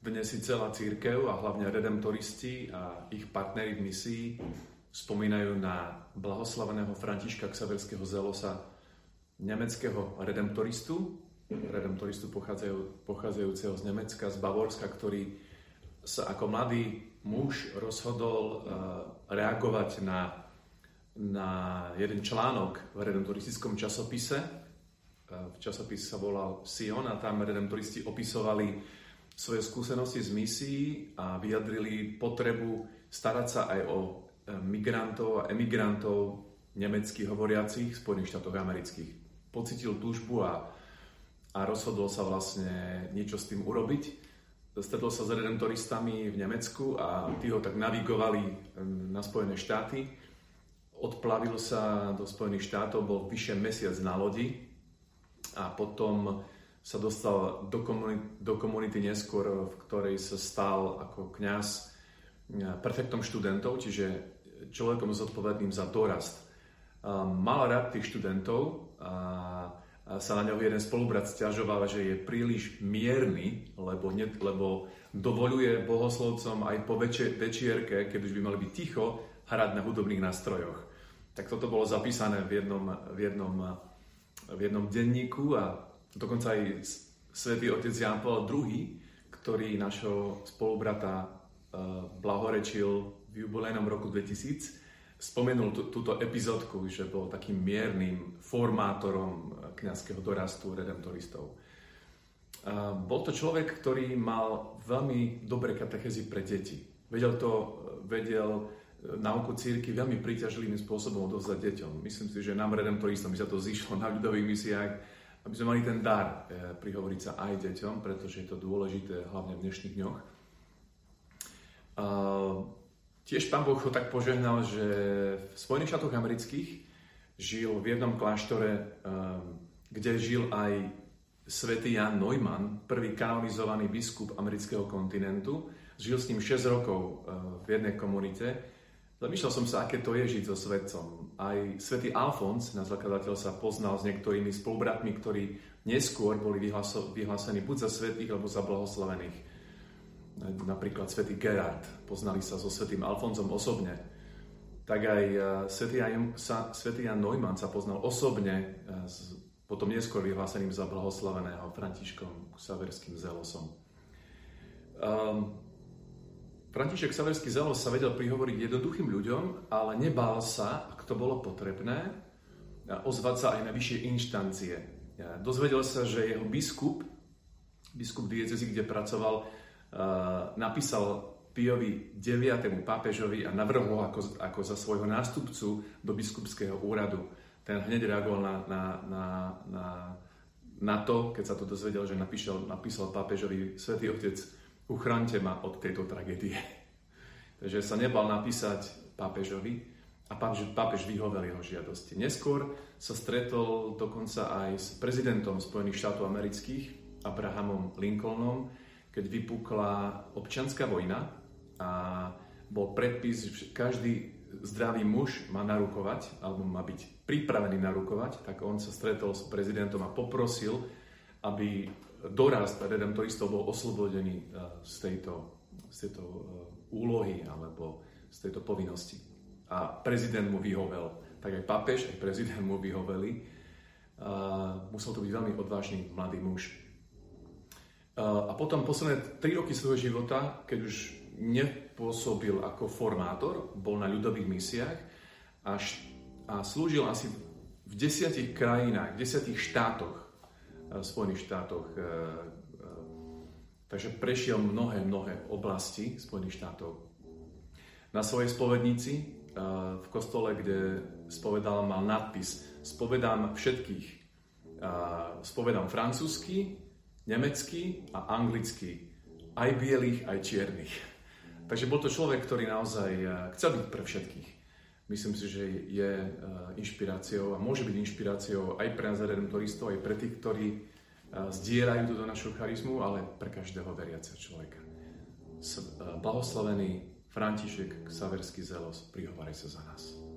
Dnes si celá církev a hlavne redemptoristi a ich partneri v misii spomínajú na blahoslaveného Františka Ksaverského Zelosa, nemeckého redemptoristu, redemptoristu pochádzajú, pochádzajúceho z Nemecka, z Bavorska, ktorý sa ako mladý muž rozhodol uh, reagovať na, na jeden článok v redemptoristickom časopise. Uh, v časopise sa volal Sion a tam redemptoristi opisovali svoje skúsenosti z misií a vyjadrili potrebu starať sa aj o e, migrantov a emigrantov nemeckých hovoriacich v Spojených štátoch amerických. Pocitil túžbu a, a rozhodol sa vlastne niečo s tým urobiť. Stretol sa s redemptoristami v Nemecku a tí ho tak navigovali e, na Spojené štáty. Odplavil sa do Spojených štátov, bol vyše mesiac na lodi a potom sa dostal do komunity, do komunity neskôr, v ktorej sa stal ako kňaz eh, perfektom študentov, čiže človekom zodpovedným za dorast. Mal rád tých študentov a sa na ňo jeden spolubrat stiažoval, že je príliš mierny, lebo, ne, lebo dovoluje bohoslovcom aj po večer, večierke, keď už by mali byť ticho, hrať na hudobných nástrojoch. Tak toto bolo zapísané v jednom, v jednom, v jednom denníku a Dokonca aj svätý otec Jan Paul II, ktorý našho spolubrata uh, blahorečil v jubilejnom roku 2000, spomenul túto epizódku, že bol takým miernym formátorom kňazského dorastu redemptoristov. Uh, bol to človek, ktorý mal veľmi dobré katechezy pre deti. Vedel to, vedel nauku círky veľmi príťažlivým spôsobom odovzdať deťom. Myslím si, že nám redemptoristom by sa to zišlo na ľudových misiách aby sme mali ten dar e, prihovoriť sa aj deťom, pretože je to dôležité hlavne v dnešných dňoch. A tiež pán Boh ho tak požehnal, že v Spojených štátoch amerických žil v jednom kláštore, e, kde žil aj svätý Jan Neumann, prvý kanonizovaný biskup amerického kontinentu. Žil s ním 6 rokov e, v jednej komunite Zamýšľal som sa, aké to je žiť so svetcom. Aj svätý Alfons, na zakladateľ, sa poznal s niektorými spolubratmi, ktorí neskôr boli vyhlásení buď za svetých, alebo za blahoslavených. Napríklad svätý Gerard, poznali sa so svätým Alfonzom osobne. Tak aj e, svätý Jan, sa, Jan Neumann sa poznal osobne e, s potom neskôr vyhláseným za blahoslaveného Františkom Saverským Zelosom. František Saverský Zelos sa vedel prihovoriť jednoduchým ľuďom, ale nebál sa, ak to bolo potrebné, ozvať sa aj na vyššie inštancie. Dozvedel sa, že jeho biskup, biskup diecezy, kde pracoval, napísal Piovi 9. pápežovi a navrhol ho ako, ako za svojho nástupcu do biskupského úradu. Ten hneď reagoval na, na, na, na, na to, keď sa to dozvedel, že napísal, napísal pápežovi Svetý Otec, uchránte ma od tejto tragédie. Takže sa nebal napísať pápežovi a pápež, pápež vyhovel jeho žiadosti. Neskôr sa stretol dokonca aj s prezidentom Spojených štátov amerických, Abrahamom Lincolnom, keď vypukla občianská vojna a bol predpis, že každý zdravý muž má narukovať, alebo má byť pripravený narukovať, tak on sa stretol s prezidentom a poprosil, aby dorast redemptoristov bol oslobodený eh, z tejto, z tejto eh, úlohy alebo z tejto povinnosti. A prezident mu vyhovel. Tak aj papež, aj prezident mu vyhoveli. A musel to byť veľmi odvážny mladý muž. A potom posledné tri roky svojho života, keď už nepôsobil ako formátor, bol na ľudových misiách a, a slúžil asi v desiatich krajinách, v desiatich štátoch v Spojených štátoch. E, e, takže prešiel mnohé, mnohé oblasti Spojených štátov. Na svojej spovednici e, v kostole, kde spovedal, mal nadpis Spovedám všetkých. Spovedám francúzsky, nemecky a anglicky. Aj bielých, aj čiernych. Takže bol to človek, ktorý naozaj chcel byť pre všetkých myslím si, že je eh, inšpiráciou a môže byť inšpiráciou aj pre nás redemptoristov, aj pre tých, ktorí eh, zdierajú túto našu charizmu, ale pre každého veriaceho človeka. Eh, blahoslavený František Saverský Zelos, prihovaraj sa za nás.